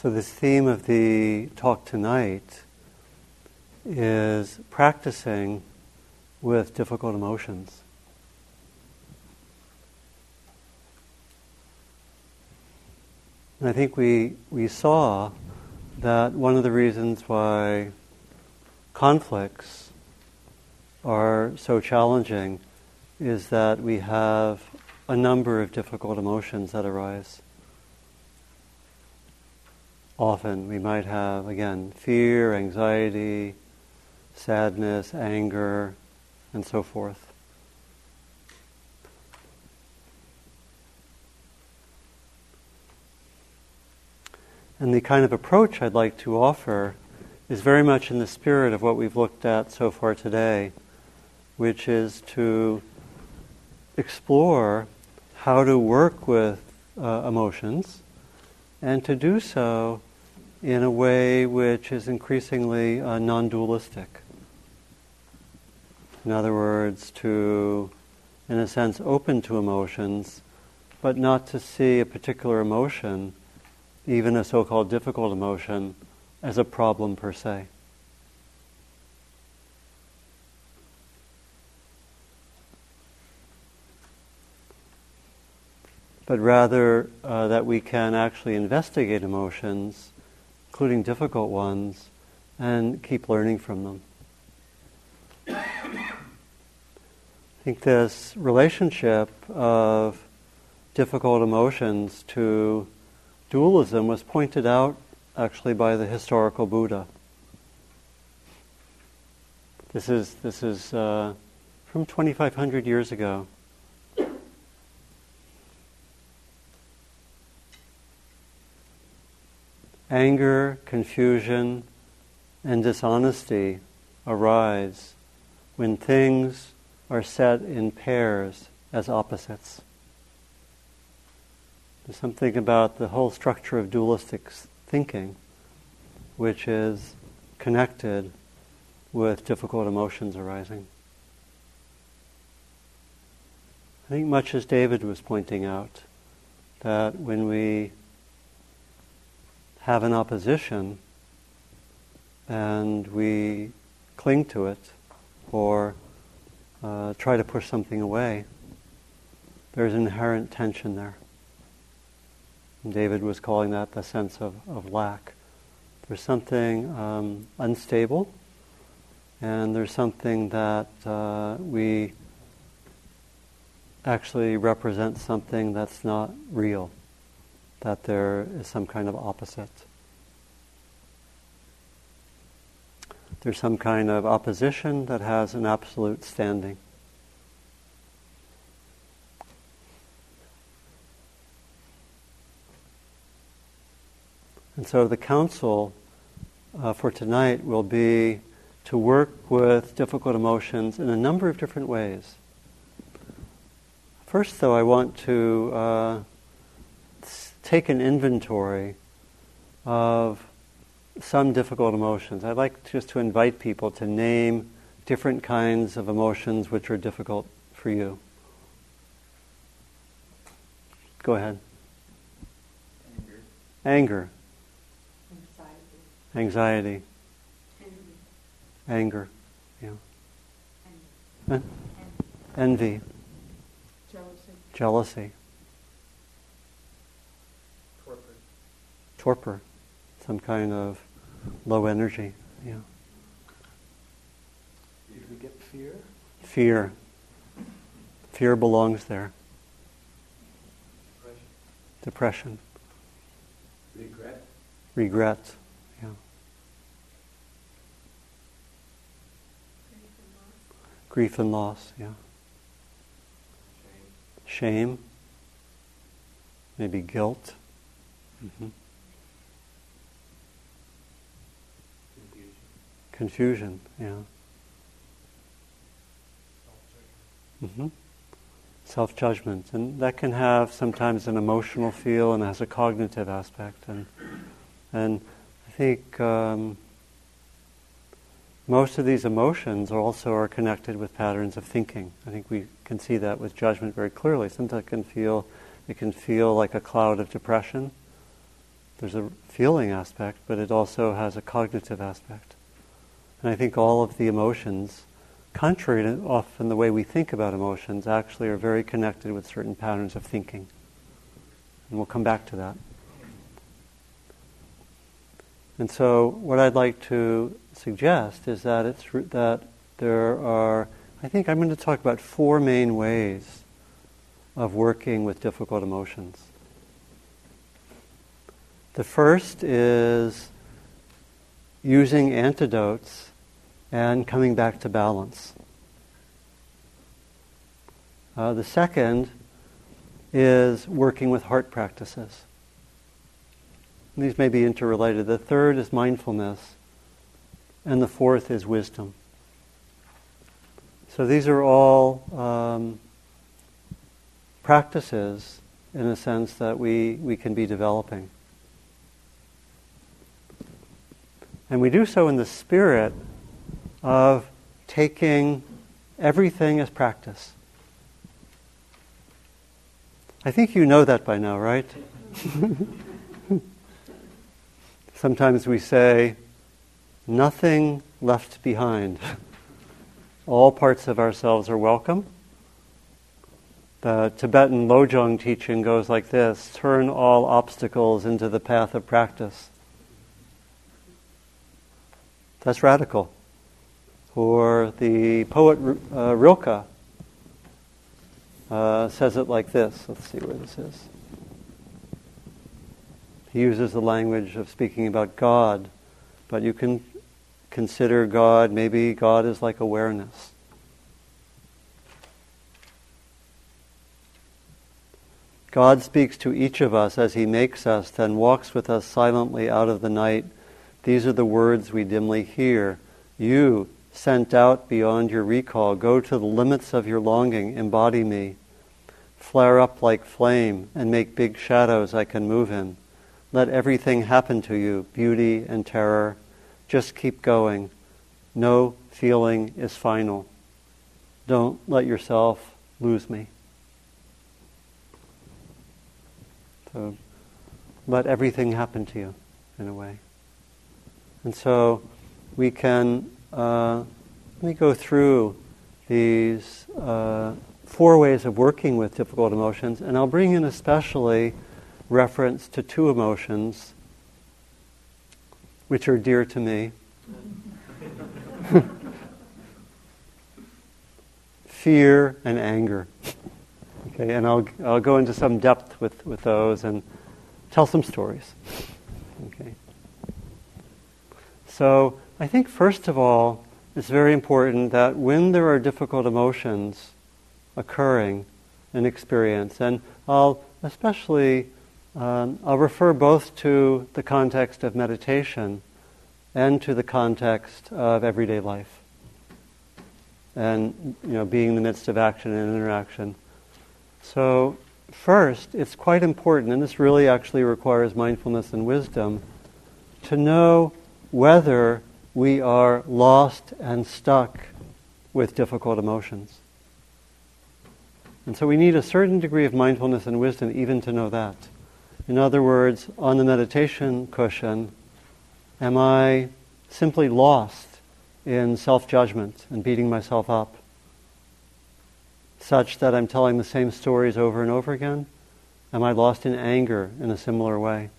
So, this theme of the talk tonight is practicing with difficult emotions. And I think we, we saw that one of the reasons why conflicts are so challenging is that we have a number of difficult emotions that arise. Often we might have, again, fear, anxiety, sadness, anger, and so forth. And the kind of approach I'd like to offer is very much in the spirit of what we've looked at so far today, which is to explore how to work with uh, emotions and to do so in a way which is increasingly uh, non dualistic. In other words, to, in a sense, open to emotions, but not to see a particular emotion even a so called difficult emotion, as a problem per se. But rather uh, that we can actually investigate emotions, including difficult ones, and keep learning from them. I think this relationship of difficult emotions to dualism was pointed out actually by the historical Buddha. This is, this is uh, from 2,500 years ago. Anger, confusion, and dishonesty arise when things are set in pairs as opposites. There's something about the whole structure of dualistic thinking which is connected with difficult emotions arising. I think, much as David was pointing out, that when we have an opposition and we cling to it or uh, try to push something away, there's inherent tension there. David was calling that the sense of, of lack. There's something um, unstable, and there's something that uh, we actually represent something that's not real, that there is some kind of opposite. There's some kind of opposition that has an absolute standing. And so the counsel uh, for tonight will be to work with difficult emotions in a number of different ways. First, though, I want to uh, take an inventory of some difficult emotions. I'd like just to invite people to name different kinds of emotions which are difficult for you. Go ahead. Anger. Anger anxiety, Anxiety. anger, yeah, envy, envy. jealousy, jealousy, torpor, some kind of low energy, yeah. Did we get fear? Fear. Fear belongs there. Depression. Depression. Regret. Regret. Grief and loss, yeah. Shame. Shame. Maybe guilt. Mm-hmm. Confusion, yeah. Mm-hmm. Self judgment. And that can have sometimes an emotional feel and has a cognitive aspect. And, and I think um, most of these emotions also are connected with patterns of thinking. I think we can see that with judgment very clearly. Sometimes it can feel it can feel like a cloud of depression. There's a feeling aspect, but it also has a cognitive aspect. And I think all of the emotions, contrary to often the way we think about emotions, actually are very connected with certain patterns of thinking. And we'll come back to that. And so, what I'd like to suggest is that it's that there are. I think I'm going to talk about four main ways of working with difficult emotions. The first is using antidotes and coming back to balance. Uh, the second is working with heart practices. These may be interrelated. The third is mindfulness, and the fourth is wisdom. So these are all um, practices, in a sense, that we, we can be developing. And we do so in the spirit of taking everything as practice. I think you know that by now, right? Sometimes we say, nothing left behind. All parts of ourselves are welcome. The Tibetan Lojong teaching goes like this turn all obstacles into the path of practice. That's radical. Or the poet uh, Rilke uh, says it like this. Let's see where this is. He uses the language of speaking about God, but you can consider God, maybe God is like awareness. God speaks to each of us as He makes us, then walks with us silently out of the night these are the words we dimly hear. You, sent out beyond your recall, go to the limits of your longing, embody me. Flare up like flame and make big shadows I can move in. Let everything happen to you, beauty and terror. Just keep going. No feeling is final. Don't let yourself lose me. So let everything happen to you in a way. And so we can, uh, let me go through these uh, four ways of working with difficult emotions, and I'll bring in especially reference to two emotions which are dear to me. Fear and anger. Okay, and I'll, I'll go into some depth with, with those and tell some stories. Okay. So I think, first of all, it's very important that when there are difficult emotions occurring in experience, and I'll especially um, I'll refer both to the context of meditation and to the context of everyday life, and you know, being in the midst of action and interaction. So, first, it's quite important, and this really actually requires mindfulness and wisdom, to know whether we are lost and stuck with difficult emotions. And so we need a certain degree of mindfulness and wisdom even to know that. In other words, on the meditation cushion, am I simply lost in self judgment and beating myself up, such that I'm telling the same stories over and over again? Am I lost in anger in a similar way?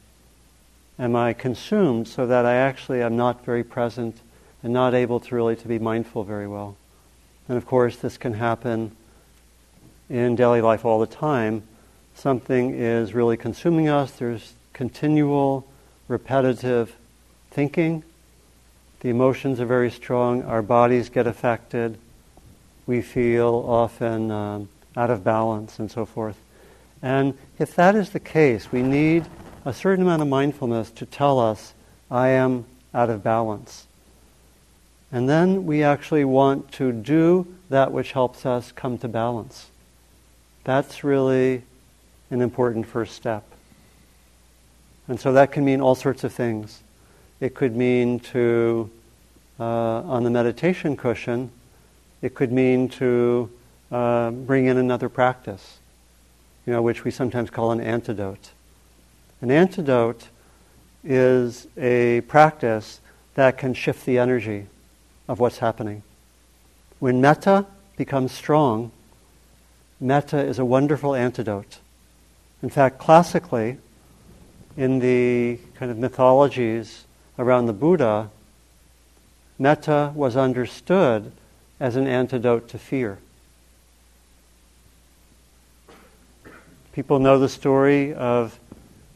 Am I consumed so that I actually am not very present and not able to really to be mindful very well. And of course, this can happen in daily life all the time. Something is really consuming us. There's continual, repetitive thinking. The emotions are very strong. Our bodies get affected. We feel often um, out of balance and so forth. And if that is the case, we need a certain amount of mindfulness to tell us, I am out of balance. And then we actually want to do that which helps us come to balance. That's really an important first step. And so that can mean all sorts of things. It could mean to, uh, on the meditation cushion, it could mean to uh, bring in another practice, you know, which we sometimes call an antidote. An antidote is a practice that can shift the energy of what's happening. When metta becomes strong, metta is a wonderful antidote. In fact, classically, in the kind of mythologies around the Buddha, metta was understood as an antidote to fear. People know the story of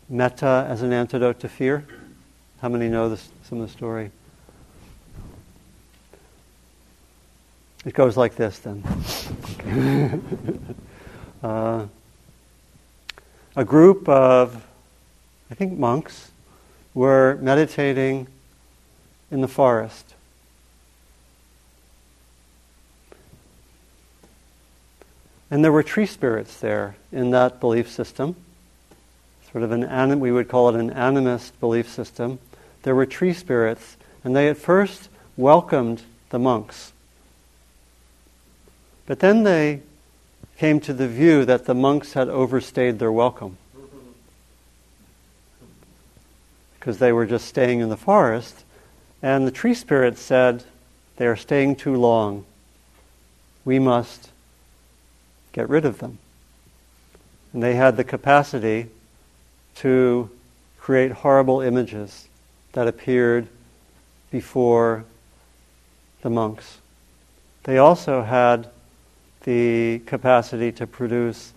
metta as an antidote to fear? How many know this, some of the story? It goes like this then. uh, a group of, I think, monks were meditating in the forest. And there were tree spirits there in that belief system, sort of an anim- we would call it an animist belief system. There were tree spirits, and they at first welcomed the monks. But then they came to the view that the monks had overstayed their welcome. Because they were just staying in the forest, and the tree spirits said, They are staying too long. We must get rid of them. And they had the capacity to create horrible images that appeared before the monks. They also had the capacity to produce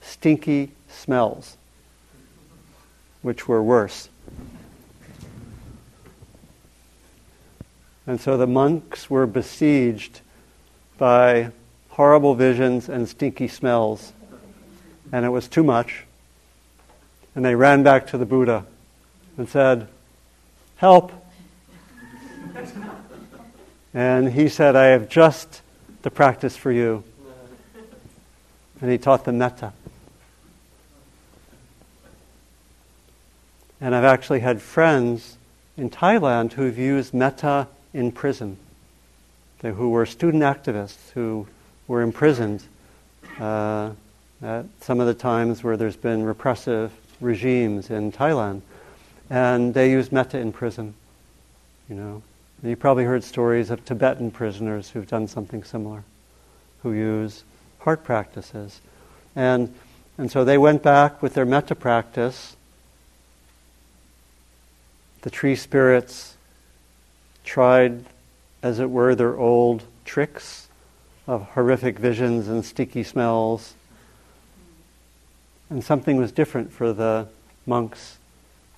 stinky smells, which were worse. And so the monks were besieged by horrible visions and stinky smells. And it was too much. And they ran back to the Buddha and said, Help. and he said, I have just the practice for you. And he taught them metta. And I've actually had friends in Thailand who've used metta in prison, who were student activists who were imprisoned uh, at some of the times where there's been repressive regimes in Thailand. And they use metta in prison, you know. You probably heard stories of Tibetan prisoners who've done something similar, who use heart practices. And, and so they went back with their metta practice. The tree spirits tried, as it were, their old tricks of horrific visions and sticky smells. And something was different for the monks,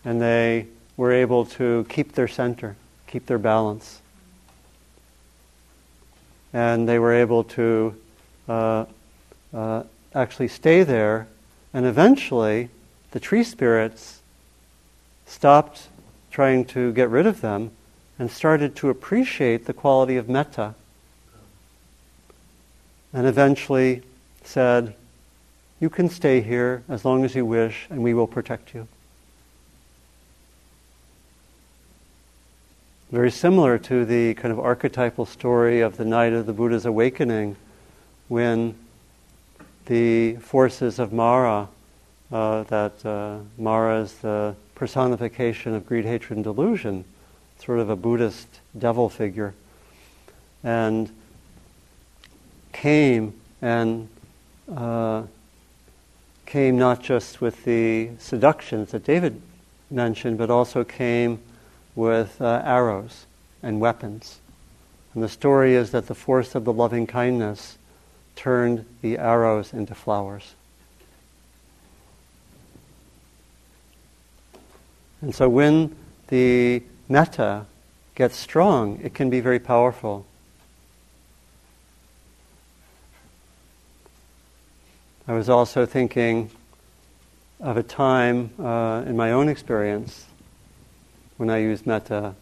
and they were able to keep their center, keep their balance. And they were able to uh, uh, actually stay there, and eventually the tree spirits stopped trying to get rid of them and started to appreciate the quality of metta and eventually said, You can stay here as long as you wish, and we will protect you. Very similar to the kind of archetypal story of the night of the Buddha's awakening, when the forces of Mara, uh, that uh, Mara is the personification of greed, hatred, and delusion, sort of a Buddhist devil figure. And came and uh, came not just with the seductions that David mentioned, but also came with uh, arrows and weapons. And the story is that the force of the loving kindness turned the arrows into flowers. And so when the metta gets strong, it can be very powerful. I was also thinking of a time uh, in my own experience when I used metta.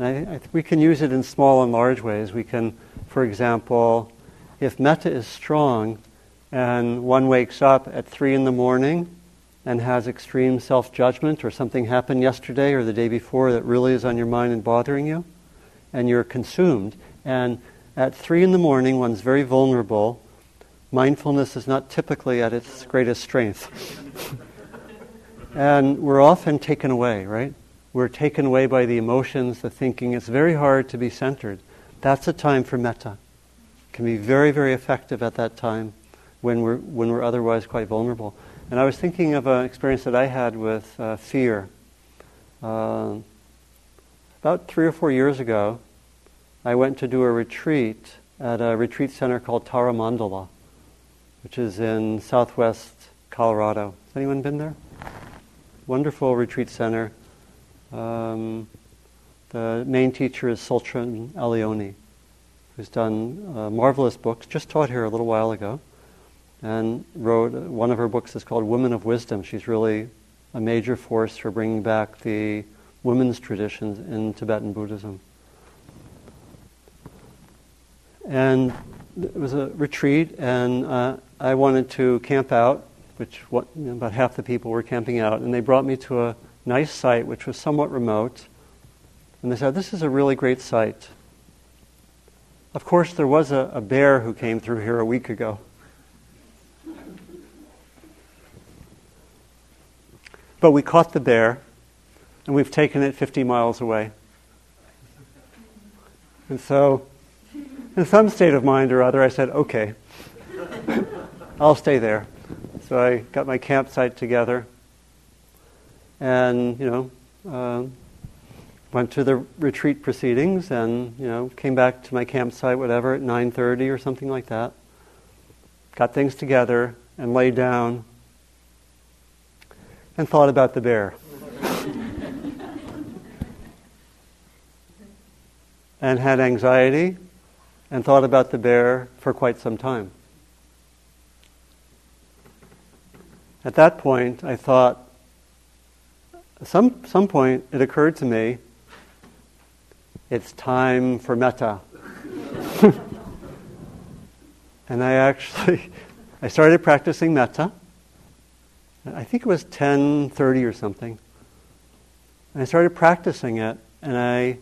I, I, we can use it in small and large ways. We can, for example, if metta is strong and one wakes up at three in the morning and has extreme self judgment or something happened yesterday or the day before that really is on your mind and bothering you, and you're consumed, and at three in the morning one's very vulnerable mindfulness is not typically at its greatest strength. And we're often taken away, right? We're taken away by the emotions, the thinking. It's very hard to be centered. That's a time for metta. It can be very, very effective at that time when we're, when we're otherwise quite vulnerable. And I was thinking of an experience that I had with uh, fear. Uh, about three or four years ago, I went to do a retreat at a retreat center called Tara Mandala, which is in southwest Colorado. Has anyone been there? Wonderful retreat center. Um, the main teacher is Tsultrim Allione, who's done uh, marvelous books, just taught here a little while ago, and wrote one of her books is called Women of Wisdom. She's really a major force for bringing back the women's traditions in Tibetan Buddhism. And it was a retreat, and uh, I wanted to camp out, which what, you know, about half the people were camping out, and they brought me to a nice site which was somewhat remote. And they said, This is a really great site. Of course, there was a, a bear who came through here a week ago. But we caught the bear, and we've taken it 50 miles away. And so in some state of mind or other, I said, okay, I'll stay there. So I got my campsite together and, you know, uh, went to the retreat proceedings and, you know, came back to my campsite, whatever, at 9.30 or something like that. Got things together and lay down and thought about the bear. and had anxiety and thought about the bear for quite some time. At that point, I thought, some, some point it occurred to me, it's time for metta. and I actually, I started practicing metta. I think it was 10:30 or something. And I started practicing it, and I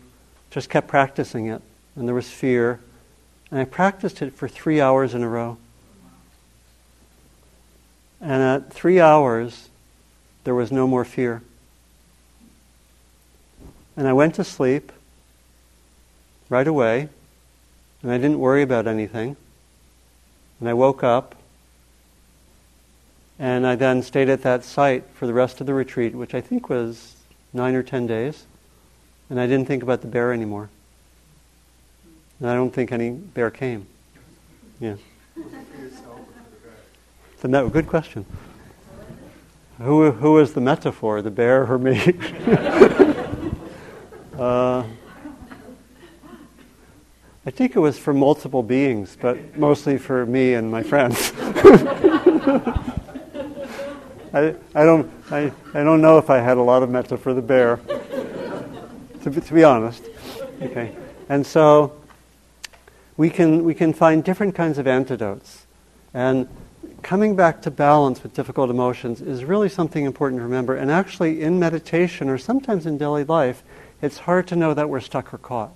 just kept practicing it. And there was fear, and I practiced it for three hours in a row. And at three hours, there was no more fear. And I went to sleep right away, and I didn't worry about anything. And I woke up, and I then stayed at that site for the rest of the retreat, which I think was nine or ten days. And I didn't think about the bear anymore. And I don't think any bear came. Yeah. The me- good question. Who, who is the metta for, the bear or me? uh, I think it was for multiple beings, but mostly for me and my friends. I, I, don't, I, I don't know if I had a lot of metta for the bear, to be, to be honest. Okay. And so we can, we can find different kinds of antidotes. And coming back to balance with difficult emotions is really something important to remember. And actually, in meditation or sometimes in daily life, it's hard to know that we're stuck or caught.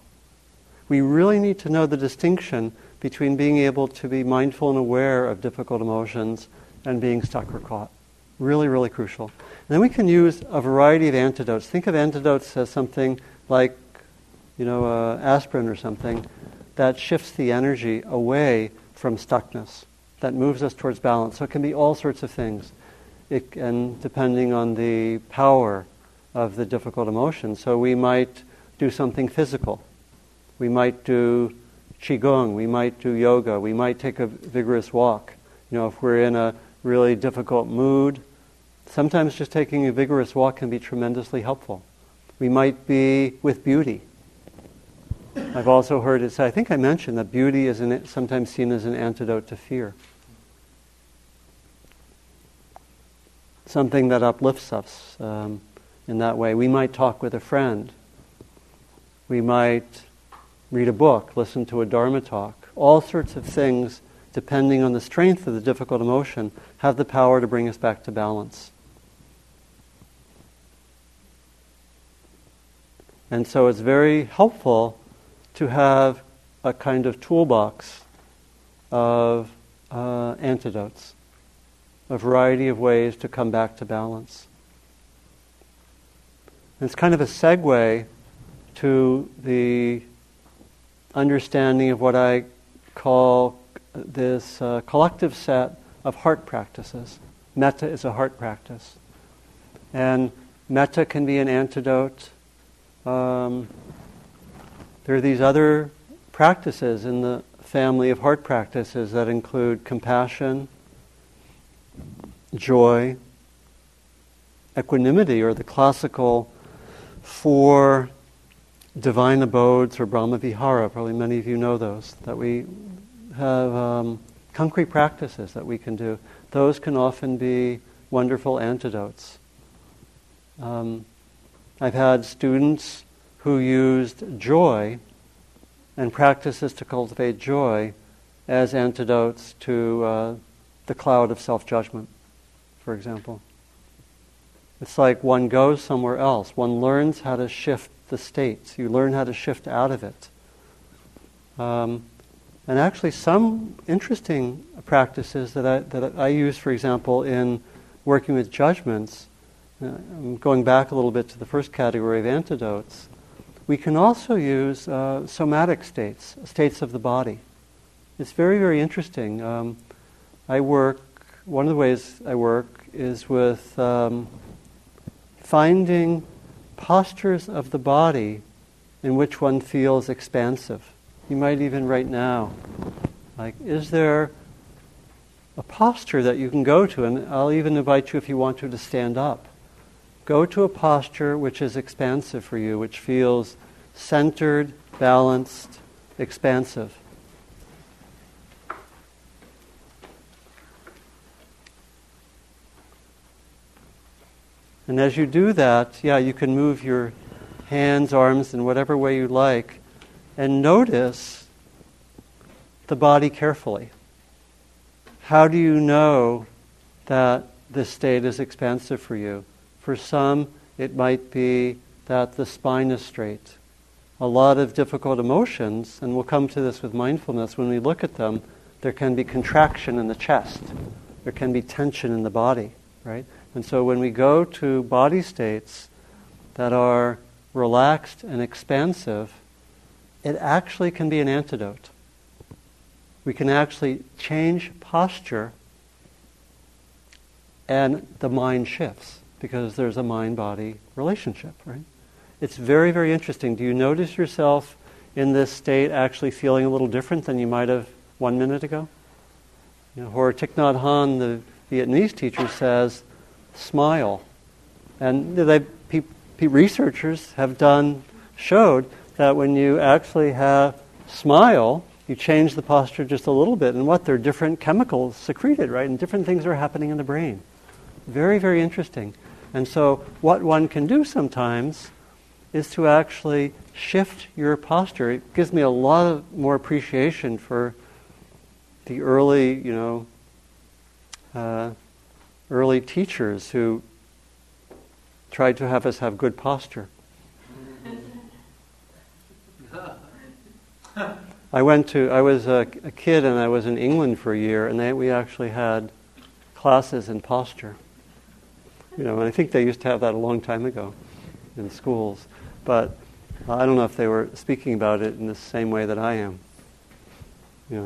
We really need to know the distinction between being able to be mindful and aware of difficult emotions and being stuck or caught. Really, really crucial. And then we can use a variety of antidotes. Think of antidotes as something like, you know, uh, aspirin or something that shifts the energy away from stuckness, that moves us towards balance. So it can be all sorts of things, it, and depending on the power of the difficult emotion. So we might do something physical. We might do qigong. We might do yoga. We might take a vigorous walk. You know, if we're in a really difficult mood, sometimes just taking a vigorous walk can be tremendously helpful. We might be with beauty. I've also heard it said, I think I mentioned that beauty is an, sometimes seen as an antidote to fear. Something that uplifts us um, in that way. We might talk with a friend. We might read a book, listen to a Dharma talk. All sorts of things, depending on the strength of the difficult emotion, have the power to bring us back to balance. And so it's very helpful to have a kind of toolbox of uh, antidotes, a variety of ways to come back to balance. it's kind of a segue to the understanding of what I call this uh, collective set of heart practices. Metta is a heart practice. And metta can be an antidote. Um, there are these other practices in the family of heart practices that include compassion, joy, equanimity, or the classical four divine abodes or Brahma Vihara. Probably many of you know those, that we have um, concrete practices that we can do. Those can often be wonderful antidotes. Um, I've had students who used joy and practices to cultivate joy as antidotes to uh, the cloud of self judgment, for example. It's like one goes somewhere else. One learns how to shift the states. You learn how to shift out of it. Um, and actually, some interesting practices that I, that I use, for example, in working with judgments, uh, going back a little bit to the first category of antidotes, we can also use uh, somatic states, states of the body. It's very, very interesting. Um, I work, one of the ways I work is with um, finding postures of the body in which one feels expansive. You might even right now, like, is there a posture that you can go to? And I'll even invite you, if you want to, to stand up. Go to a posture which is expansive for you, which feels centered, balanced, expansive. And as you do that, yeah, you can move your hands, arms in whatever way you like, and notice the body carefully. How do you know that this state is expansive for you? For some, it might be that the spine is straight. A lot of difficult emotions, and we'll come to this with mindfulness, when we look at them, there can be contraction in the chest, there can be tension in the body, right? And so when we go to body states that are relaxed and expansive, it actually can be an antidote. We can actually change posture and the mind shifts because there's a mind body relationship, right? It's very, very interesting. Do you notice yourself in this state actually feeling a little different than you might have one minute ago? You know, or Thich Nhat Hanh, the Vietnamese teacher, says smile. And they, pe- pe- researchers have done, showed that when you actually have smile, you change the posture just a little bit, and what? There are different chemicals secreted, right? And different things are happening in the brain. Very, very interesting. And so, what one can do sometimes is to actually shift your posture. It gives me a lot more appreciation for the early, you know, uh, early teachers who tried to have us have good posture. I went to, I was a, a, kid and I was in England for a year, and they, we actually had classes in posture. You know, and I think they used to have that a long time ago in schools. But I don't know if they were speaking about it in the same way that I am. Yeah. Uh,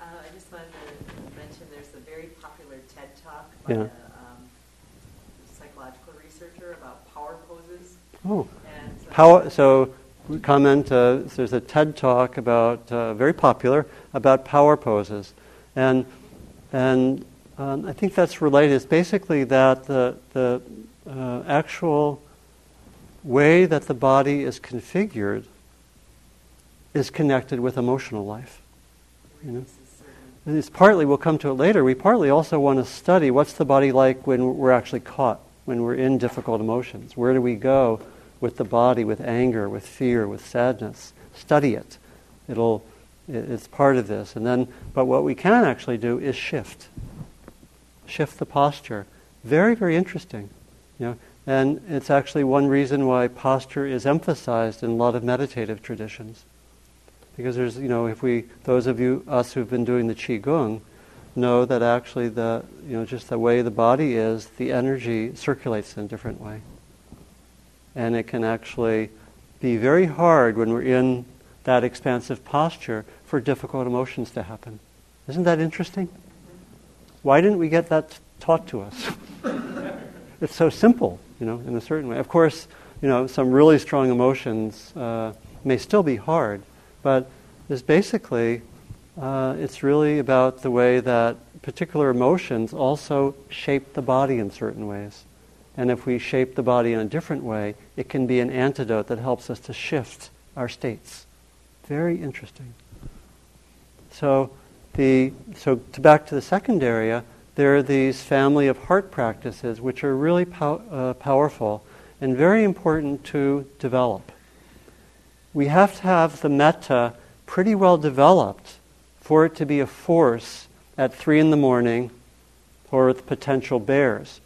I just wanted to mention there's a very popular TED talk by yeah. A um, psychological researcher about power poses. Oh. How, so, comment, uh, there's a TED talk about, uh, very popular, about power poses. And, and um, I think that's related. It's basically that the, the uh, actual way that the body is configured is connected with emotional life. You know? And it's partly, we'll come to it later, we partly also want to study what's the body like when we're actually caught, when we're in difficult emotions. Where do we go with the body, with anger, with fear, with sadness. Study it. It'll, it's part of this. And then, but what we can actually do is shift. Shift the posture. Very, very interesting. You know, and it's actually one reason why posture is emphasized in a lot of meditative traditions. Because there's, you know, if we, those of you, us who've been doing the Qigong, know that actually the, you know, just the way the body is, the energy circulates in a different way. And it can actually be very hard when we're in that expansive posture for difficult emotions to happen. Isn't that interesting? Why didn't we get that taught to us? it's so simple, you know, in a certain way. Of course, you know, some really strong emotions uh, may still be hard, but it's basically, uh, it's really about the way that particular emotions also shape the body in certain ways. And if we shape the body in a different way, it can be an antidote that helps us to shift our states. Very interesting. So, the, so to back to the second area, there are these family of heart practices which are really pow- uh, powerful and very important to develop. We have to have the metta pretty well developed for it to be a force at three in the morning or with potential bears.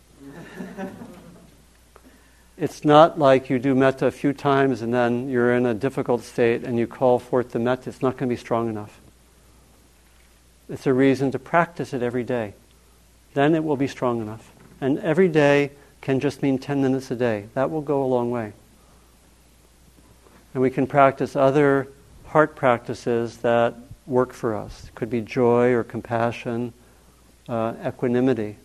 it's not like you do metta a few times and then you're in a difficult state and you call forth the metta. It's not going to be strong enough. It's a reason to practice it every day. Then it will be strong enough. And every day can just mean 10 minutes a day. That will go a long way. And we can practice other heart practices that work for us. It could be joy or compassion, uh, equanimity.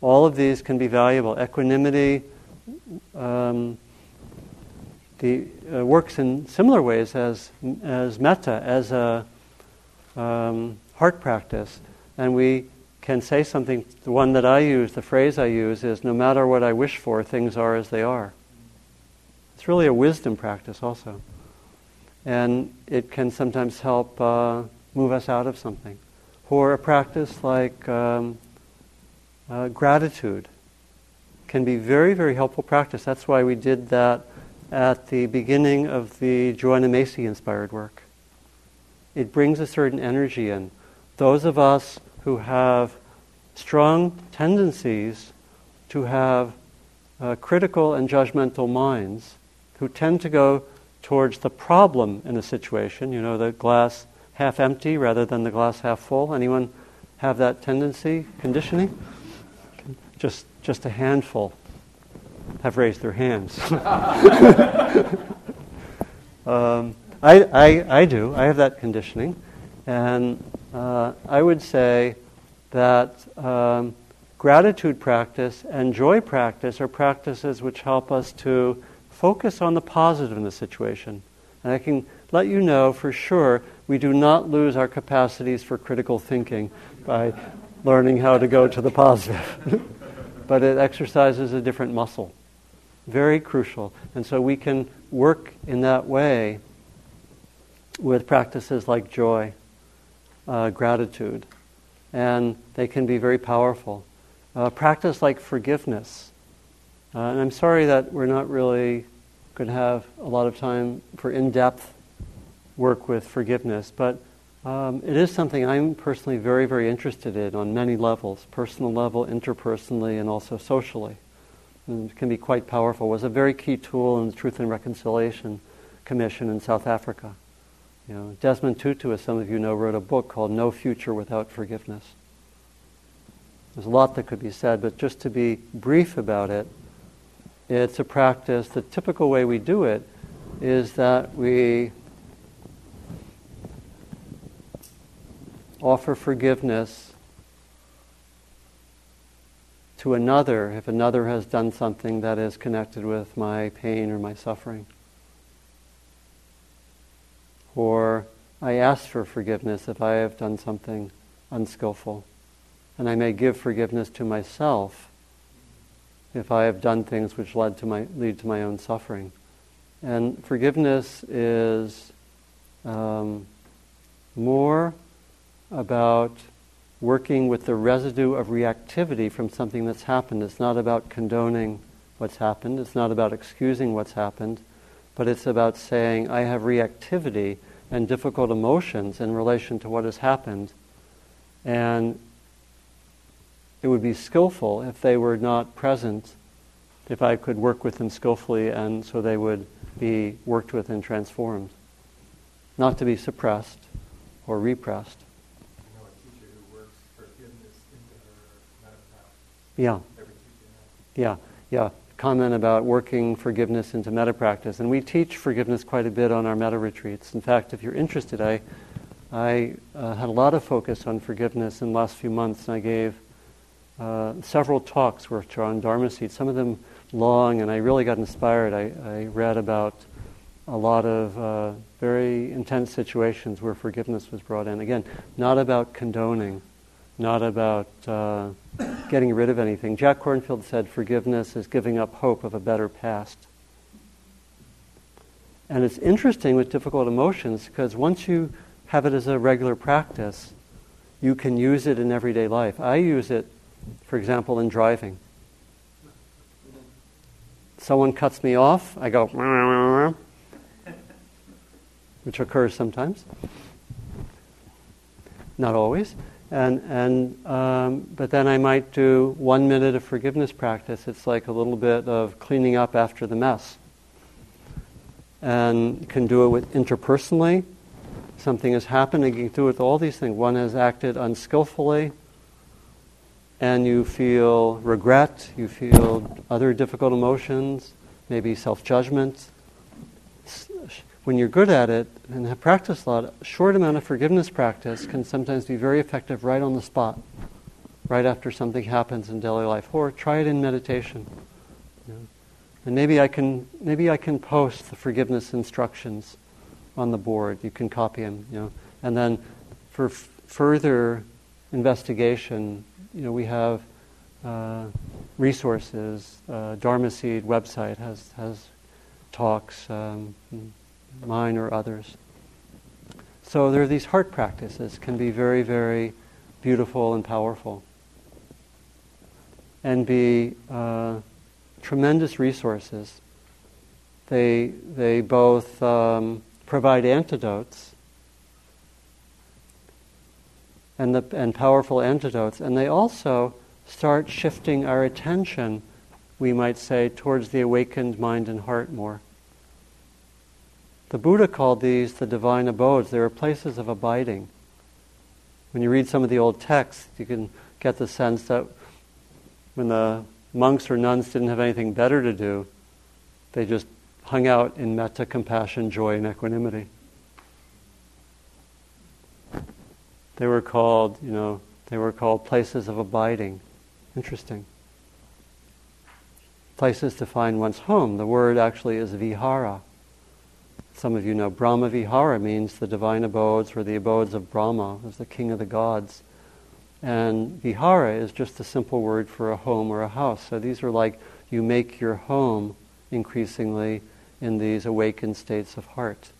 All of these can be valuable. Equanimity um, the, uh, works in similar ways as, as metta, as a um, heart practice. And we can say something, the one that I use, the phrase I use is no matter what I wish for, things are as they are. It's really a wisdom practice also and it can sometimes help uh, move us out of something. Or a practice like um, uh, gratitude can be very, very helpful practice. That's why we did that at the beginning of the Joanna Macy inspired work. It brings a certain energy in. Those of us who have strong tendencies to have uh, critical and judgmental minds, who tend to go towards the problem in a situation, you know, the glass half empty rather than the glass half full. Anyone have that tendency, conditioning? Just, just a handful have raised their hands. um, I, I, I do. I have that conditioning. And uh, I would say that um, gratitude practice and joy practice are practices which help us to focus on the positive in the situation. And I can let you know for sure we do not lose our capacities for critical thinking by learning how to go to the positive. but it exercises a different muscle. Very crucial. And so we can work in that way with practices like joy, uh, gratitude, and they can be very powerful. Uh, practice like forgiveness uh, and I'm sorry that we're not really going to have a lot of time for in depth work with forgiveness, but um, it is something I'm personally very, very interested in on many levels personal level, interpersonally, and also socially. And it can be quite powerful. It was a very key tool in the Truth and Reconciliation Commission in South Africa. You know, Desmond Tutu, as some of you know, wrote a book called No Future Without Forgiveness. There's a lot that could be said, but just to be brief about it, it's a practice, the typical way we do it is that we offer forgiveness to another if another has done something that is connected with my pain or my suffering. Or I ask for forgiveness if I have done something unskillful. And I may give forgiveness to myself if I have done things which led to my, lead to my own suffering. And forgiveness is um, more about working with the residue of reactivity from something that's happened. It's not about condoning what's happened, it's not about excusing what's happened, but it's about saying, I have reactivity and difficult emotions in relation to what has happened. And it would be skillful if they were not present, if I could work with them skillfully and so they would be worked with and transformed. Not to be suppressed or repressed. I know a teacher who works forgiveness into her Yeah. Every Tuesday night. Yeah, yeah. Comment about working forgiveness into metta practice. And we teach forgiveness quite a bit on our metta retreats. In fact, if you're interested, I, I uh, had a lot of focus on forgiveness in the last few months, and I gave uh, several talks which are on Dharma seed, some of them long, and I really got inspired. I, I read about a lot of uh, very intense situations where forgiveness was brought in. Again, not about condoning, not about uh, getting rid of anything. Jack Kornfield said forgiveness is giving up hope of a better past. And it's interesting with difficult emotions because once you have it as a regular practice, you can use it in everyday life. I use it, for example, in driving. Someone cuts me off, I go, which occurs sometimes. Not always. And, and, um, but then I might do one minute of forgiveness practice. It's like a little bit of cleaning up after the mess. And can do it with interpersonally. Something has happened, and you can do it with all these things. One has acted unskillfully, and you feel regret, you feel other difficult emotions, maybe self judgment when you're good at it and have practiced a lot, a short amount of forgiveness practice can sometimes be very effective right on the spot, right after something happens in daily life. Or try it in meditation. And maybe I can maybe I can post the forgiveness instructions on the board. You can copy them, you know. And then for f- further investigation, you know, we have uh, resources. Uh, Dharma Seed website has has talks. Um, mine or others. So there are these heart practices can be very, very beautiful and powerful, and be uh, tremendous resources. They they both um, provide antidotes and the and powerful antidotes, and they also start shifting our attention, we might say, towards the awakened mind and heart more. The Buddha called these the divine abodes. They were places of abiding. When you read some of the old texts, you can get the sense that when the monks or nuns didn't have anything better to do, they just hung out in metta, compassion, joy, and equanimity. They were called, you know, they were called places of abiding. Interesting. Places to find one's home. The word actually is vihara. Some of you know Brahma Vihara means the divine abodes or the abodes of Brahma, as the king of the gods. And Vihara is just a simple word for a home or a house. So these are like you make your home increasingly in these awakened states of heart.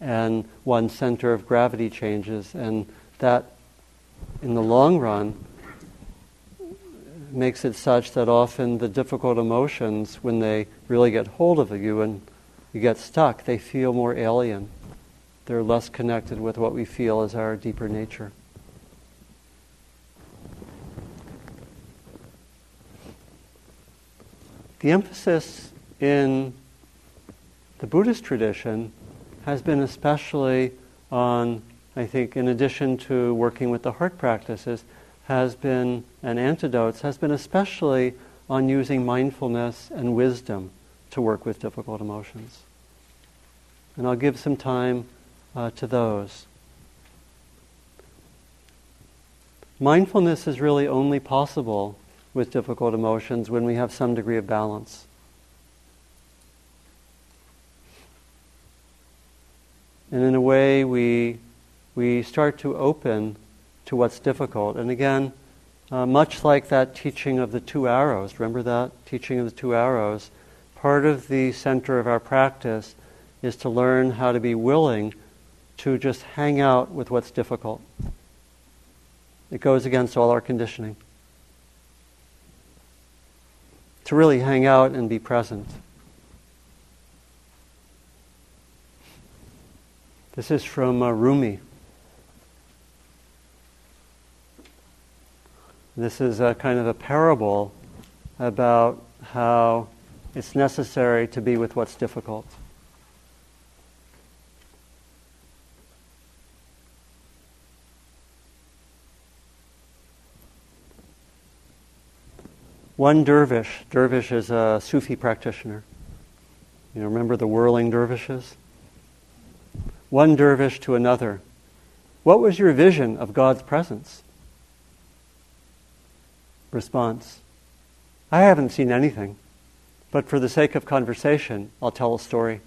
And one center of gravity changes, and that, in the long run, makes it such that often the difficult emotions, when they really get hold of you and you get stuck, they feel more alien. They're less connected with what we feel as our deeper nature. The emphasis in the Buddhist tradition has been especially on, I think, in addition to working with the heart practices, has been, and antidotes, has been especially on using mindfulness and wisdom to work with difficult emotions. And I'll give some time uh, to those. Mindfulness is really only possible with difficult emotions when we have some degree of balance. And in a way, we, we start to open to what's difficult. And again, uh, much like that teaching of the two arrows, remember that teaching of the two arrows? Part of the center of our practice is to learn how to be willing to just hang out with what's difficult. It goes against all our conditioning. To really hang out and be present. This is from uh, Rumi. This is a kind of a parable about how it's necessary to be with what's difficult. one dervish, dervish is a Sufi practitioner. You know, remember the whirling dervishes? One dervish to another. What was your vision of God's presence? Response I haven't seen anything, but for the sake of conversation, I'll tell a story.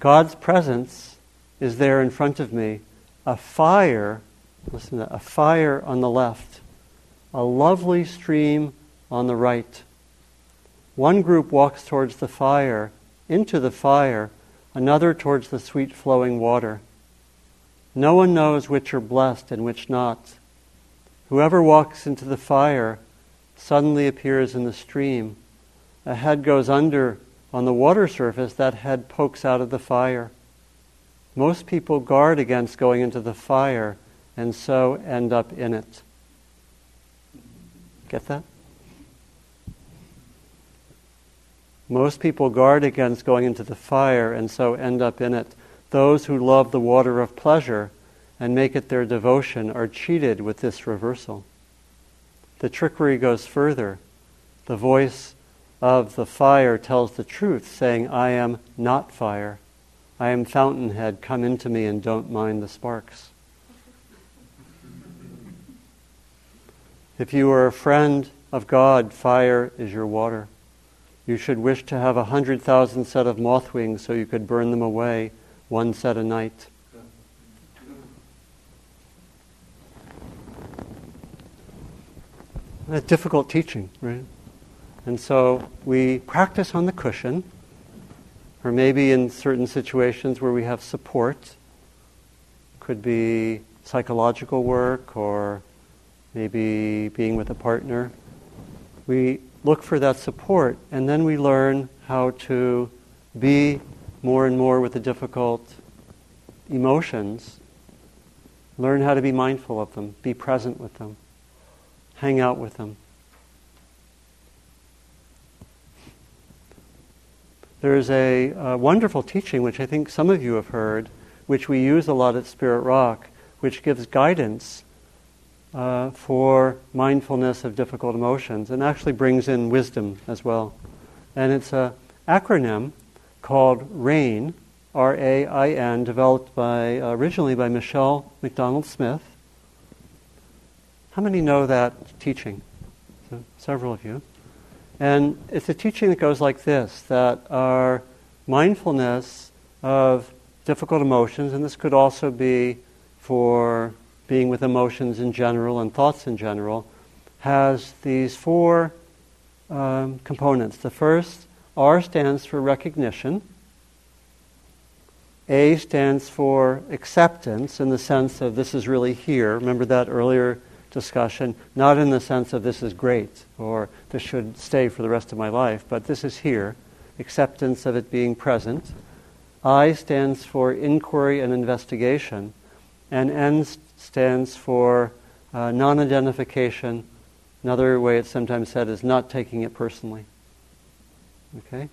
God's presence is there in front of me, a fire, listen to that, a fire on the left, a lovely stream on the right. One group walks towards the fire, into the fire, another towards the sweet flowing water. No one knows which are blessed and which not. Whoever walks into the fire suddenly appears in the stream. A head goes under on the water surface, that head pokes out of the fire. Most people guard against going into the fire and so end up in it. Get that? Most people guard against going into the fire and so end up in it. Those who love the water of pleasure and make it their devotion are cheated with this reversal. The trickery goes further. The voice of the fire tells the truth, saying, I am not fire. I am fountainhead. Come into me and don't mind the sparks. If you are a friend of God, fire is your water. You should wish to have a hundred thousand set of moth wings so you could burn them away, one set a night. A difficult teaching, right? And so we practice on the cushion, or maybe in certain situations where we have support. Could be psychological work or maybe being with a partner. We look for that support, and then we learn how to be more and more with the difficult emotions. Learn how to be mindful of them, be present with them, hang out with them. There's a, a, wonderful teaching, which I think some of you have heard, which we use a lot at Spirit Rock, which gives guidance uh, for mindfulness of difficult emotions and actually brings in wisdom as well. And it's an acronym called RAIN, R A I N, developed by, uh, originally by Michele McDonald Smith. How many know that teaching? So, several of you. And it's a teaching that goes like this that our mindfulness of difficult emotions, and this could also be for being with emotions in general and thoughts in general, has these four um, components. The first, R stands for recognition. A stands for acceptance in the sense of this is really here. Remember that earlier discussion? Not in the sense of this is great or this should stay for the rest of my life, but this is here. Acceptance of it being present. I stands for inquiry and investigation. And N stands for uh, non identification. Another way it's sometimes said is not taking it personally. Okay?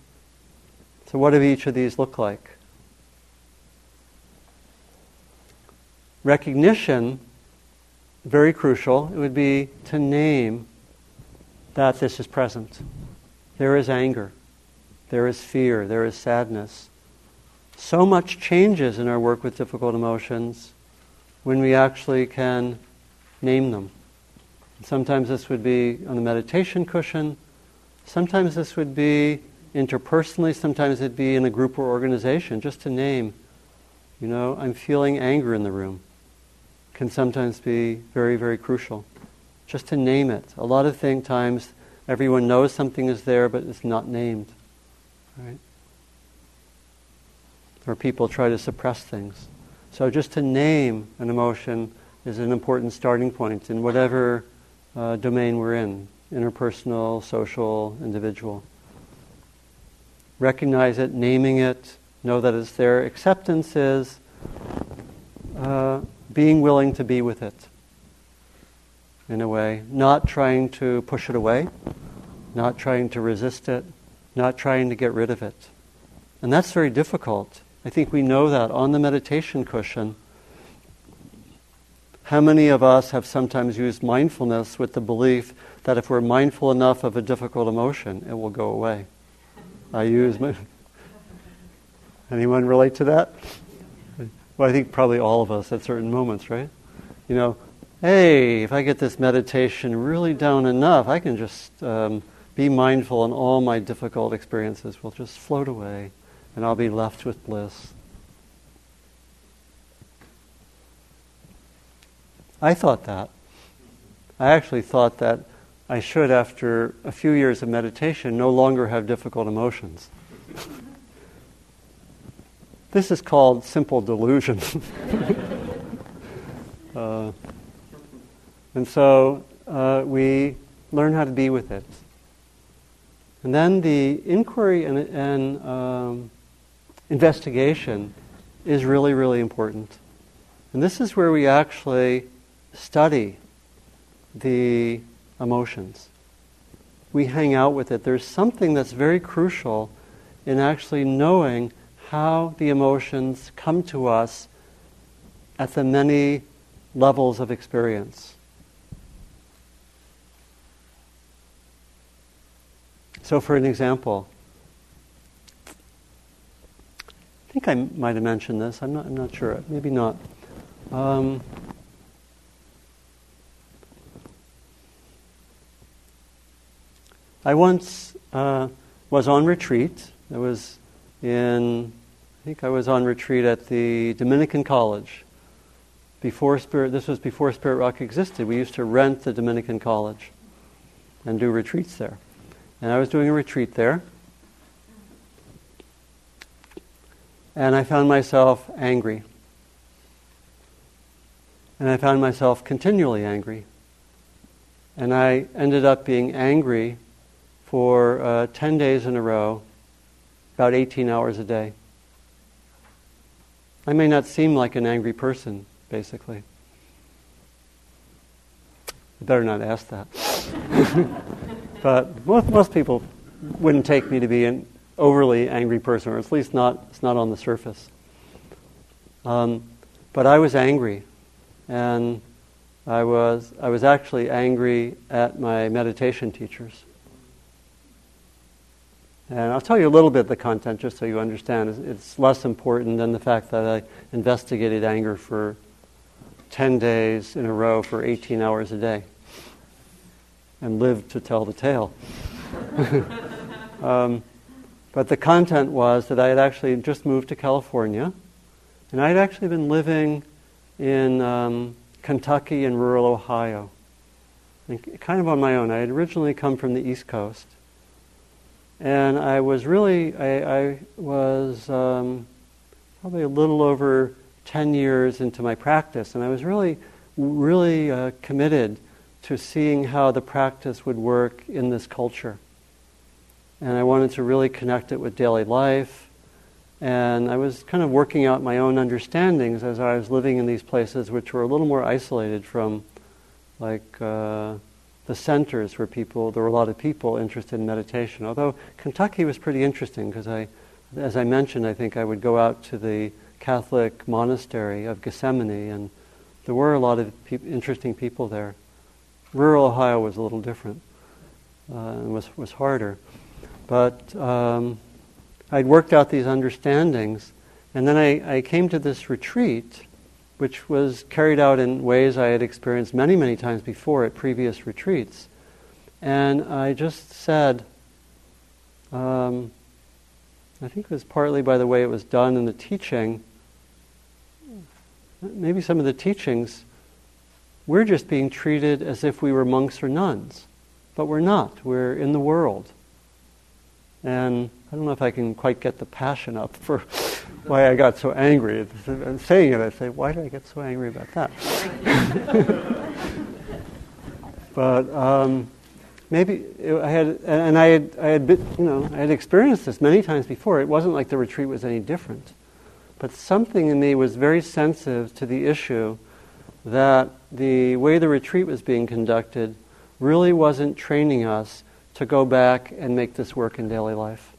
So, what do each of these look like? Recognition, very crucial. It would be to name that this is present. There is anger, there is fear, there is sadness. So much changes in our work with difficult emotions when we actually can name them. Sometimes this would be on the meditation cushion. Sometimes this would be interpersonally. Sometimes it'd be in a group or organization, just to name. You know, I'm feeling anger in the room. Can sometimes be very, very crucial. Just to name it. A lot of thing, times everyone knows something is there, but it's not named. Right? Or people try to suppress things. So just to name an emotion is an important starting point in whatever uh, domain we're in interpersonal, social, individual. Recognize it, naming it, know that it's there. Acceptance is uh, being willing to be with it in a way, not trying to push it away, not trying to resist it, not trying to get rid of it. And that's very difficult I think we know that on the meditation cushion. How many of us have sometimes used mindfulness with the belief that if we're mindful enough of a difficult emotion, it will go away? I use my. Anyone relate to that? Well, I think probably all of us at certain moments, right? You know, hey, if I get this meditation really down enough, I can just um, be mindful and all my difficult experiences will just float away and I'll be left with bliss. I thought that. I actually thought that I should, after a few years of meditation, no longer have difficult emotions. this is called simple delusion. uh, and so uh, we learn how to be with it. And then the inquiry and, and um, investigation is really, really important. And this is where we actually study the emotions. We hang out with it. There's something that's very crucial in actually knowing how the emotions come to us at the many levels of experience. So, for an example, I think I might have mentioned this. I'm not, I'm not sure. Maybe not. Um, I once uh, was on retreat. I was in, I think I was on retreat at the Dominican College. Before Spirit, this was before Spirit Rock existed. We used to rent the Dominican College and do retreats there. And I was doing a retreat there. And I found myself angry. And I found myself continually angry. And I ended up being angry for uh, 10 days in a row, about 18 hours a day. I may not seem like an angry person, basically. I better not ask that. but most, most people wouldn't take me to be an overly angry person, or at least not, it's not on the surface. Um, but I was angry, and I was, I was actually angry at my meditation teachers. And I'll tell you a little bit of the content just so you understand. It's less important than the fact that I investigated anger for 10 days in a row for 18 hours a day and lived to tell the tale. um, but the content was that I had actually just moved to California and I had actually been living in um, Kentucky and rural Ohio, and kind of on my own. I had originally come from the East Coast and I was really, I, I was um, probably a little over 10 years into my practice, and I was really, really uh, committed to seeing how the practice would work in this culture. And I wanted to really connect it with daily life. And I was kind of working out my own understandings as I was living in these places, which were a little more isolated from, like, uh, the centers where people, there were a lot of people interested in meditation. Although Kentucky was pretty interesting because I, as I mentioned, I think I would go out to the Catholic monastery of Gethsemani, and there were a lot of pe- interesting people there. Rural Ohio was a little different uh, and was, was harder. But um, I'd worked out these understandings and then I, I came to this retreat which was carried out in ways I had experienced many, many times before at previous retreats. And I just said, um, I think it was partly by the way it was done in the teaching, maybe some of the teachings, we're just being treated as if we were monks or nuns. But we're not. We're in the world. And I don't know if I can quite get the passion up for why I got so angry. And saying it, I say, why did I get so angry about that? but um, maybe I had, and I had, I had, been, you know, I had experienced this many times before. It wasn't like the retreat was any different, but something in me was very sensitive to the issue that the way the retreat was being conducted really wasn't training us to go back and make this work in daily life.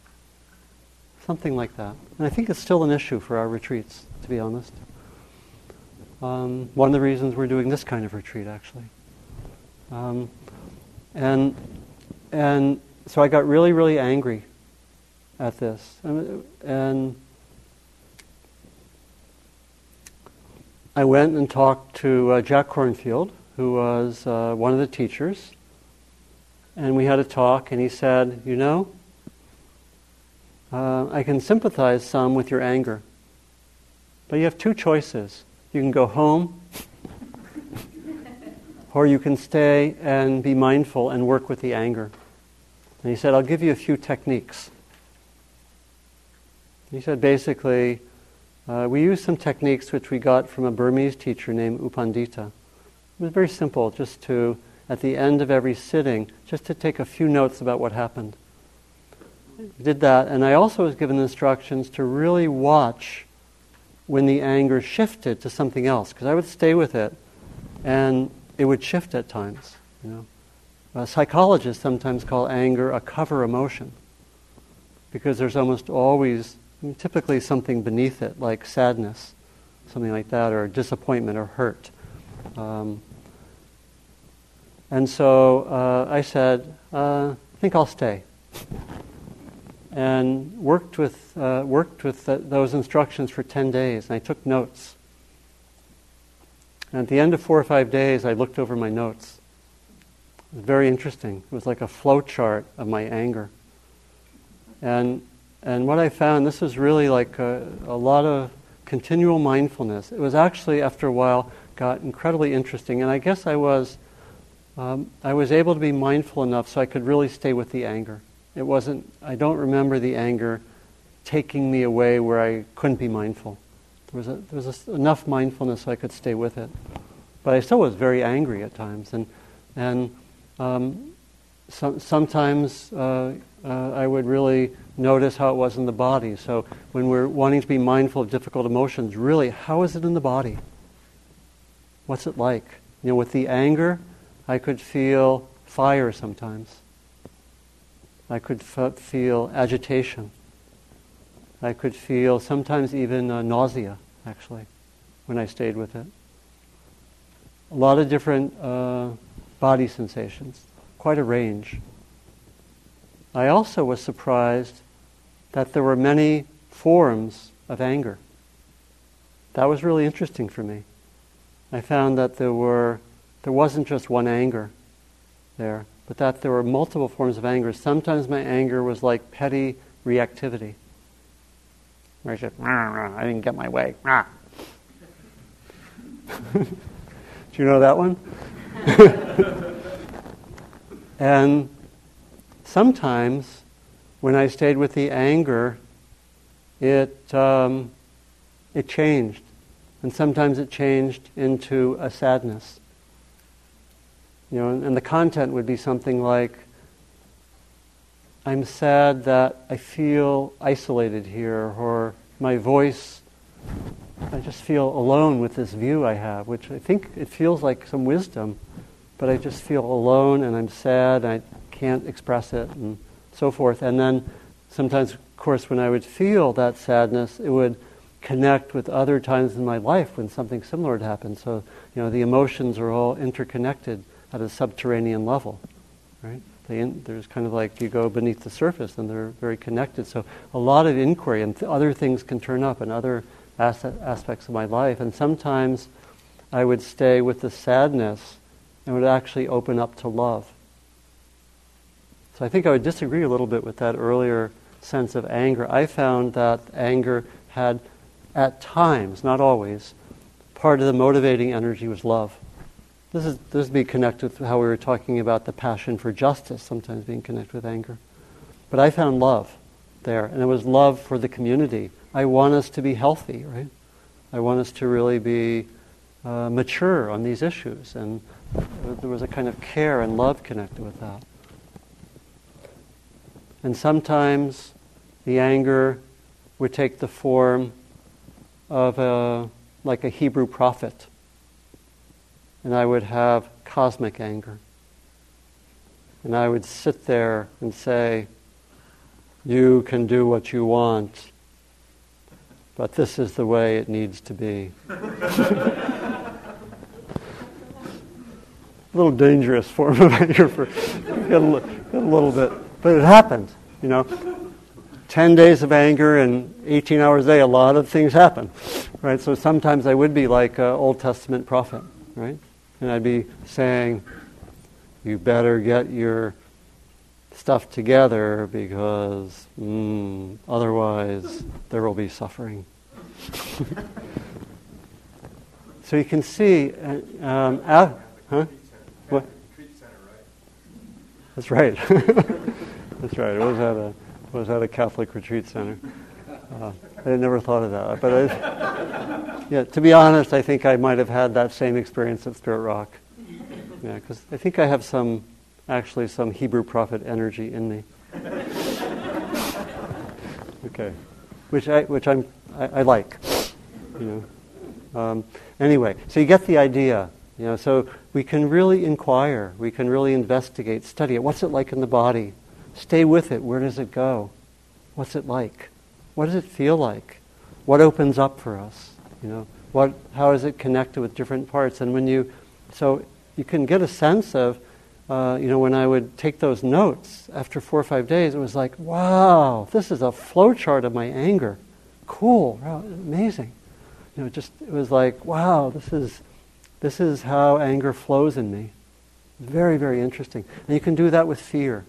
Something like that. And I think it's still an issue for our retreats, to be honest. Um, one of the reasons we're doing this kind of retreat, actually. Um, and, and so I got really, really angry at this. And, and I went and talked to uh, Jack Kornfield, who was uh, one of the teachers, and we had a talk, and he said, You know, uh, I can sympathize some with your anger, but you have two choices. You can go home, or you can stay and be mindful and work with the anger. And he said, I'll give you a few techniques. He said basically, uh, we used some techniques which we got from a Burmese teacher named U Pandita. It was very simple, just to, at the end of every sitting, just to take a few notes about what happened. Did that, and I also was given instructions to really watch when the anger shifted to something else, because I would stay with it, and it would shift at times. You know, uh, psychologists sometimes call anger a cover emotion, because there's almost always typically something beneath it, like sadness, something like that, or disappointment or hurt. Um, and so uh, I said, uh, I think I'll stay. And worked with, uh, worked with th- those instructions for 10 days, and I took notes. And at the end of four or five days, I looked over my notes. It was very interesting. It was like a flow chart of my anger. And and what I found, this was really like a, a, lot of continual mindfulness. It was actually, after a while, got incredibly interesting. And I guess I was, um, I was able to be mindful enough so I could really stay with the anger. It wasn't, I don't remember the anger taking me away where I couldn't be mindful. There was, a, there was a, enough mindfulness so I could stay with it. But I still was very angry at times. And, and um, so, sometimes uh, uh, I would really notice how it was in the body. So when we're wanting to be mindful of difficult emotions, really, how is it in the body? What's it like? You know, with the anger, I could feel fire sometimes. I could f- feel agitation. I could feel sometimes even uh, nausea, actually, when I stayed with it. A lot of different uh, body sensations, quite a range. I also was surprised that there were many forms of anger. That was really interesting for me. I found that there were there wasn't just one anger there, but that there were multiple forms of anger. Sometimes my anger was like petty reactivity. Where I I didn't get my way. Do you know that one? and sometimes when I stayed with the anger, it, um, it changed. And sometimes it changed into a sadness. You know, and, the content would be something like, I'm sad that I feel isolated here, or my voice, I just feel alone with this view I have, which I think it feels like some wisdom, but I just feel alone and I'm sad, and I can't express it and so forth. And then sometimes, of course, when I would feel that sadness, it would connect with other times in my life when something similar had happened. So, you know, the emotions are all interconnected at a subterranean level, right? In, there's kind of like you go beneath the surface and they're very connected. So a lot of inquiry and th- other things can turn up in other as- aspects of my life. And sometimes I would stay with the sadness and would actually open up to love. So I think I would disagree a little bit with that earlier sense of anger. I found that anger had, at times, not always, part of the motivating energy was love. This is this be connected with how we were talking about the passion for justice, sometimes being connected with anger. But I found love there, and it was love for the community. I want us to be healthy, right? I want us to really be uh, mature on these issues, and there was a kind of care and love connected with that. And sometimes the anger would take the form of a, like a Hebrew prophet. And I would have cosmic anger. And I would sit there and say, You can do what you want, but this is the way it needs to be. a little dangerous form of anger for a, little bit, but it happened. You know, ten days of anger and 18 hours a day, a lot of things happen, right? So sometimes I would be like an Old Testament prophet, right? And I'd be saying, "You better get your stuff together because mm, otherwise there will be suffering." so you can see, uh, um, uh, huh? What? That's right. That's right. It was at a was at a Catholic retreat center. Uh, I had never thought of that, but I, yeah. To be honest, I think I might have had that same experience at Spirit Rock. Yeah, because I think I have some, actually, some Hebrew prophet energy in me. okay, which I which I'm I, I like, you know. Um, anyway, so you get the idea. You know, so we can really inquire, we can really investigate, study it. What's it like in the body? Stay with it. Where does it go? What's it like? What does it feel like? What opens up for us? You know, what, how is it connected with different parts? And when you, so you can get a sense of, uh, you know, when I would take those notes after four or five days, it was like, wow, this is a flowchart of my anger. Cool, wow, amazing. You know, just it was like, wow, this is this is how anger flows in me. Very, very interesting. And you can do that with fear.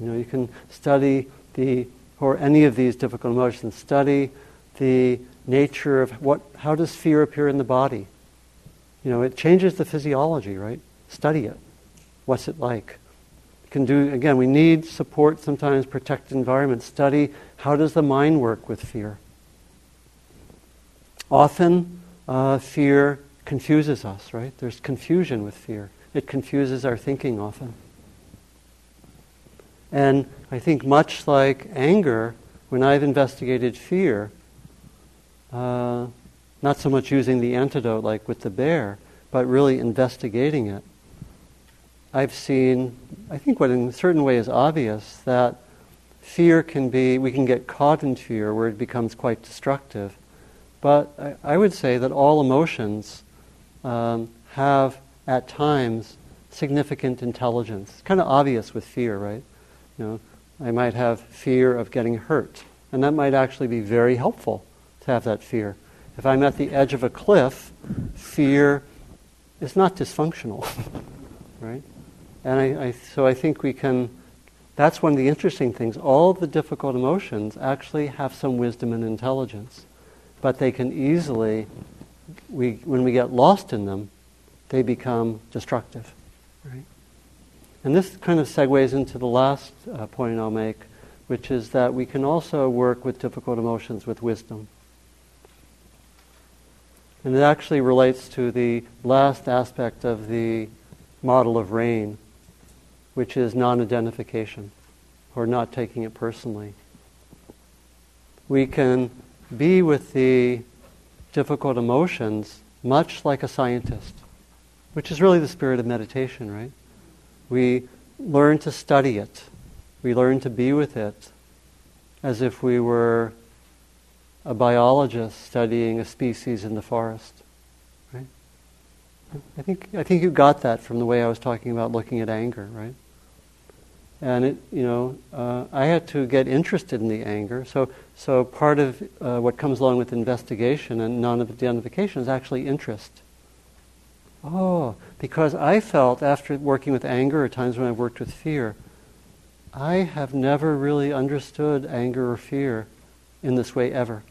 You know, you can study the, or any of these difficult emotions, study the nature of what, how does fear appear in the body? You know, it changes the physiology, right? Study it. What's it like? Can do, again, we need support sometimes, protect environment. Study how does the mind work with fear? Often, uh, fear confuses us, right? There's confusion with fear. It confuses our thinking often. And I think, much like anger, when I've investigated fear, uh, not so much using the antidote like with the bear, but really investigating it, I've seen, I think what in a certain way is obvious, that fear can be, we can get caught in fear where it becomes quite destructive. But I, I would say that all emotions um, have at times significant intelligence. It's kind of obvious with fear, right? You know, I might have fear of getting hurt, and that might actually be very helpful to have that fear. If I'm at the edge of a cliff, fear is not dysfunctional, right? And I, I, so I think we can. That's one of the interesting things. All the difficult emotions actually have some wisdom and intelligence, but they can easily we, when we get lost in them, they become destructive. Right? And this kind of segues into the last uh, point I'll make, which is that we can also work with difficult emotions with wisdom. And it actually relates to the last aspect of the model of rain, which is non identification, or not taking it personally. We can be with the difficult emotions much like a scientist, which is really the spirit of meditation, right? We learn to study it, we learn to be with it as if we were a biologist studying a species in the forest. Right? I think, I think you got that from the way I was talking about looking at anger, right? and it, you know, uh, I had to get interested in the anger. So, so part of uh, what comes along with investigation and non-identification is actually interest. Oh, because I felt after working with anger, or times when I've worked with fear, I have never really understood anger or fear in this way ever.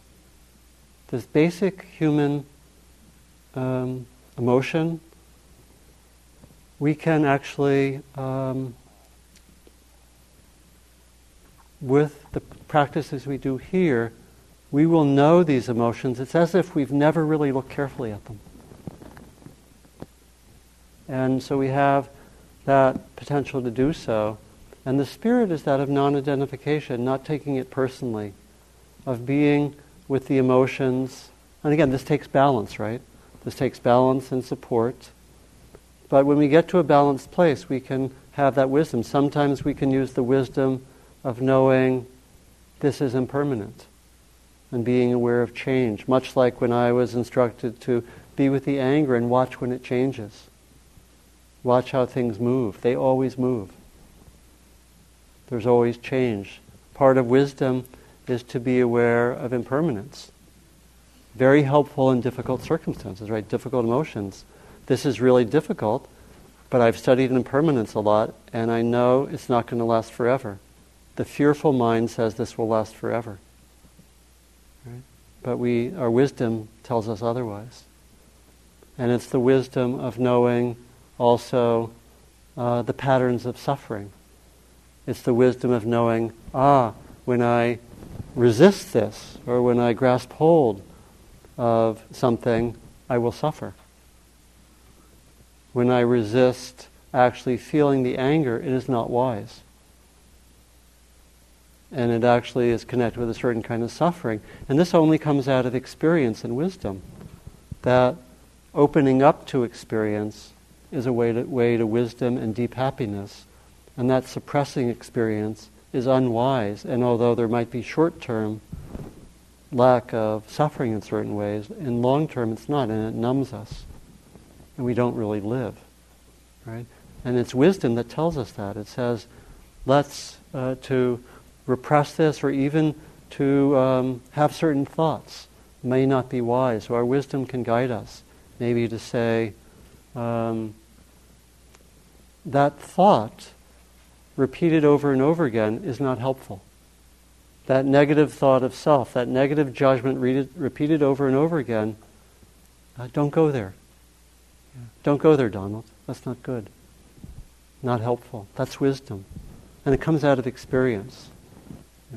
This basic human um, emotion, we can actually um, with the practices we do here, we will know these emotions. It's as if we've never really looked carefully at them. And so we have that potential to do so. And the spirit is that of non identification, not taking it personally, of being with the emotions. And again, this takes balance, right? This takes balance and support. But when we get to a balanced place, we can have that wisdom. Sometimes we can use the wisdom of knowing this is impermanent and being aware of change, much like when I was instructed to be with the anger and watch when it changes. Watch how things move. They always move. There's always change. Part of wisdom is to be aware of impermanence. Very helpful in difficult circumstances, right? Difficult emotions. This is really difficult, but I've studied impermanence a lot, and I know it's not going to last forever. The fearful mind says this will last forever. Right? But we, our wisdom tells us otherwise. And it's the wisdom of knowing also uh, the patterns of suffering. It's the wisdom of knowing, ah, when I resist this or when I grasp hold of something, I will suffer. When I resist actually feeling the anger, it is not wise. And it actually is connected with a certain kind of suffering. And this only comes out of experience and wisdom. That opening up to experience is a way to, way to wisdom and deep happiness. And that suppressing experience is unwise. And although there might be short term lack of suffering in certain ways, in long term it's not, and it numbs us. And we don't really live. Right? And it's wisdom that tells us that. It says, let's uh, to repress this or even to um, have certain thoughts may not be wise. So our wisdom can guide us. Maybe to say, um, that thought repeated over and over again is not helpful. That negative thought of self, that negative judgment repeated over and over again, uh, don't go there. Don't go there, Donald. That's not good. Not helpful. That's wisdom. And it comes out of experience.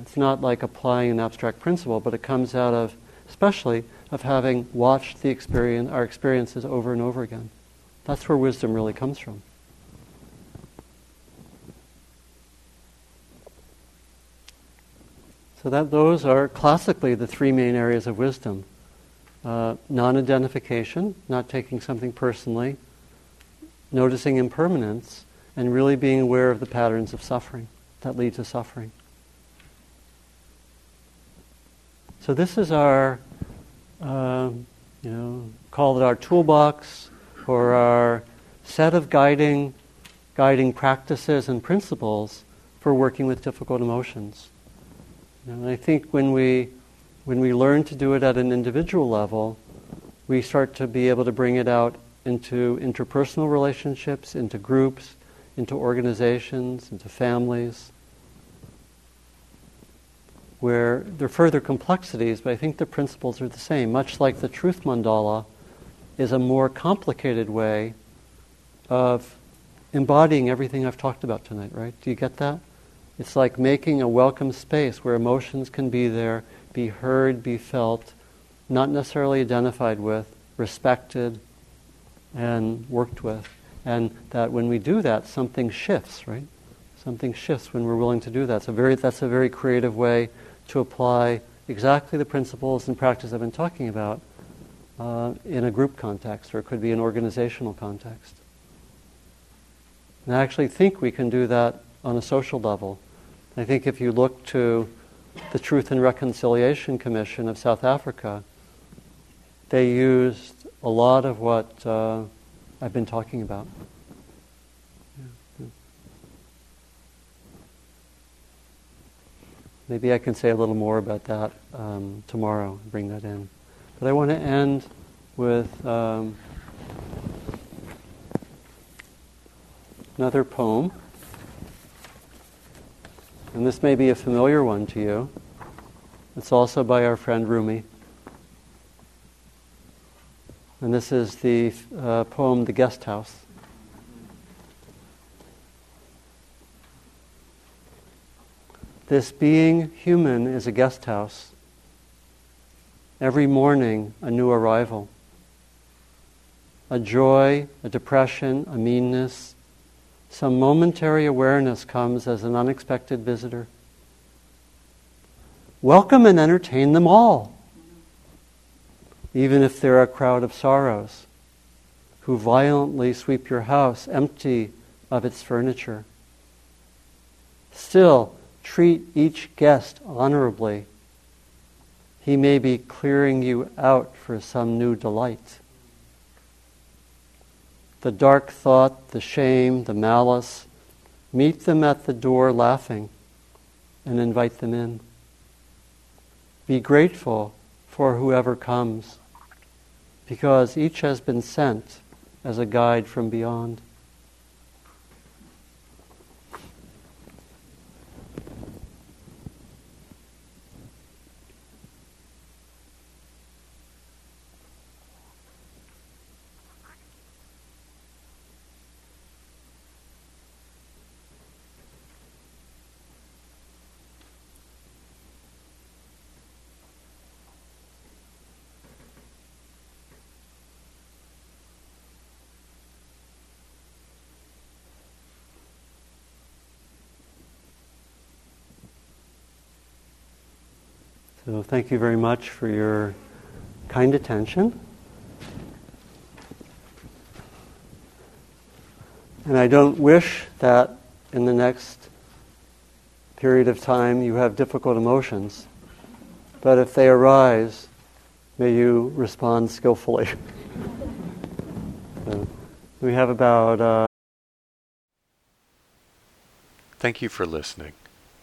It's not like applying an abstract principle, but it comes out of, especially, of having watched the experience, our experiences over and over again. That's where wisdom really comes from. So that those are classically the three main areas of wisdom. Uh, non-identification, not taking something personally, noticing impermanence, and really being aware of the patterns of suffering that lead to suffering. So this is our, um, you know, call it our toolbox or our set of guiding, guiding practices and principles for working with difficult emotions. And I think when we, when we learn to do it at an individual level, we start to be able to bring it out into interpersonal relationships, into groups, into organizations, into families, where there are further complexities, but I think the principles are the same. Much like the truth mandala is a more complicated way of embodying everything I've talked about tonight, right? Do you get that? It's like making a welcome space where emotions can be there, be heard, be felt, not necessarily identified with, respected, and worked with. And that when we do that, something shifts, right? Something shifts when we're willing to do that. So very, that's a very creative way to apply exactly the principles and practice I've been talking about uh, in a group context, or it could be an organizational context. And I actually think we can do that on a social level. I think if you look to the Truth and Reconciliation Commission of South Africa, they used a lot of what uh, I've been talking about. Maybe I can say a little more about that um, tomorrow, and bring that in. But I want to end with um, another poem. And this may be a familiar one to you. It's also by our friend Rumi. And this is the uh, poem The Guest House. This being human is a guest house. Every morning, a new arrival. A joy, a depression, a meanness, some momentary awareness comes as an unexpected visitor. Welcome and entertain them all, even if they're a crowd of sorrows who violently sweep your house empty of its furniture. Still, treat each guest honorably. He may be clearing you out for some new delight. The dark thought, the shame, the malice, meet them at the door laughing and invite them in. Be grateful for whoever comes because each has been sent as a guide from beyond. Thank you very much for your kind attention. And I don't wish that in the next period of time you have difficult emotions. But if they arise, may you respond skillfully. so we have about. Uh Thank you for listening.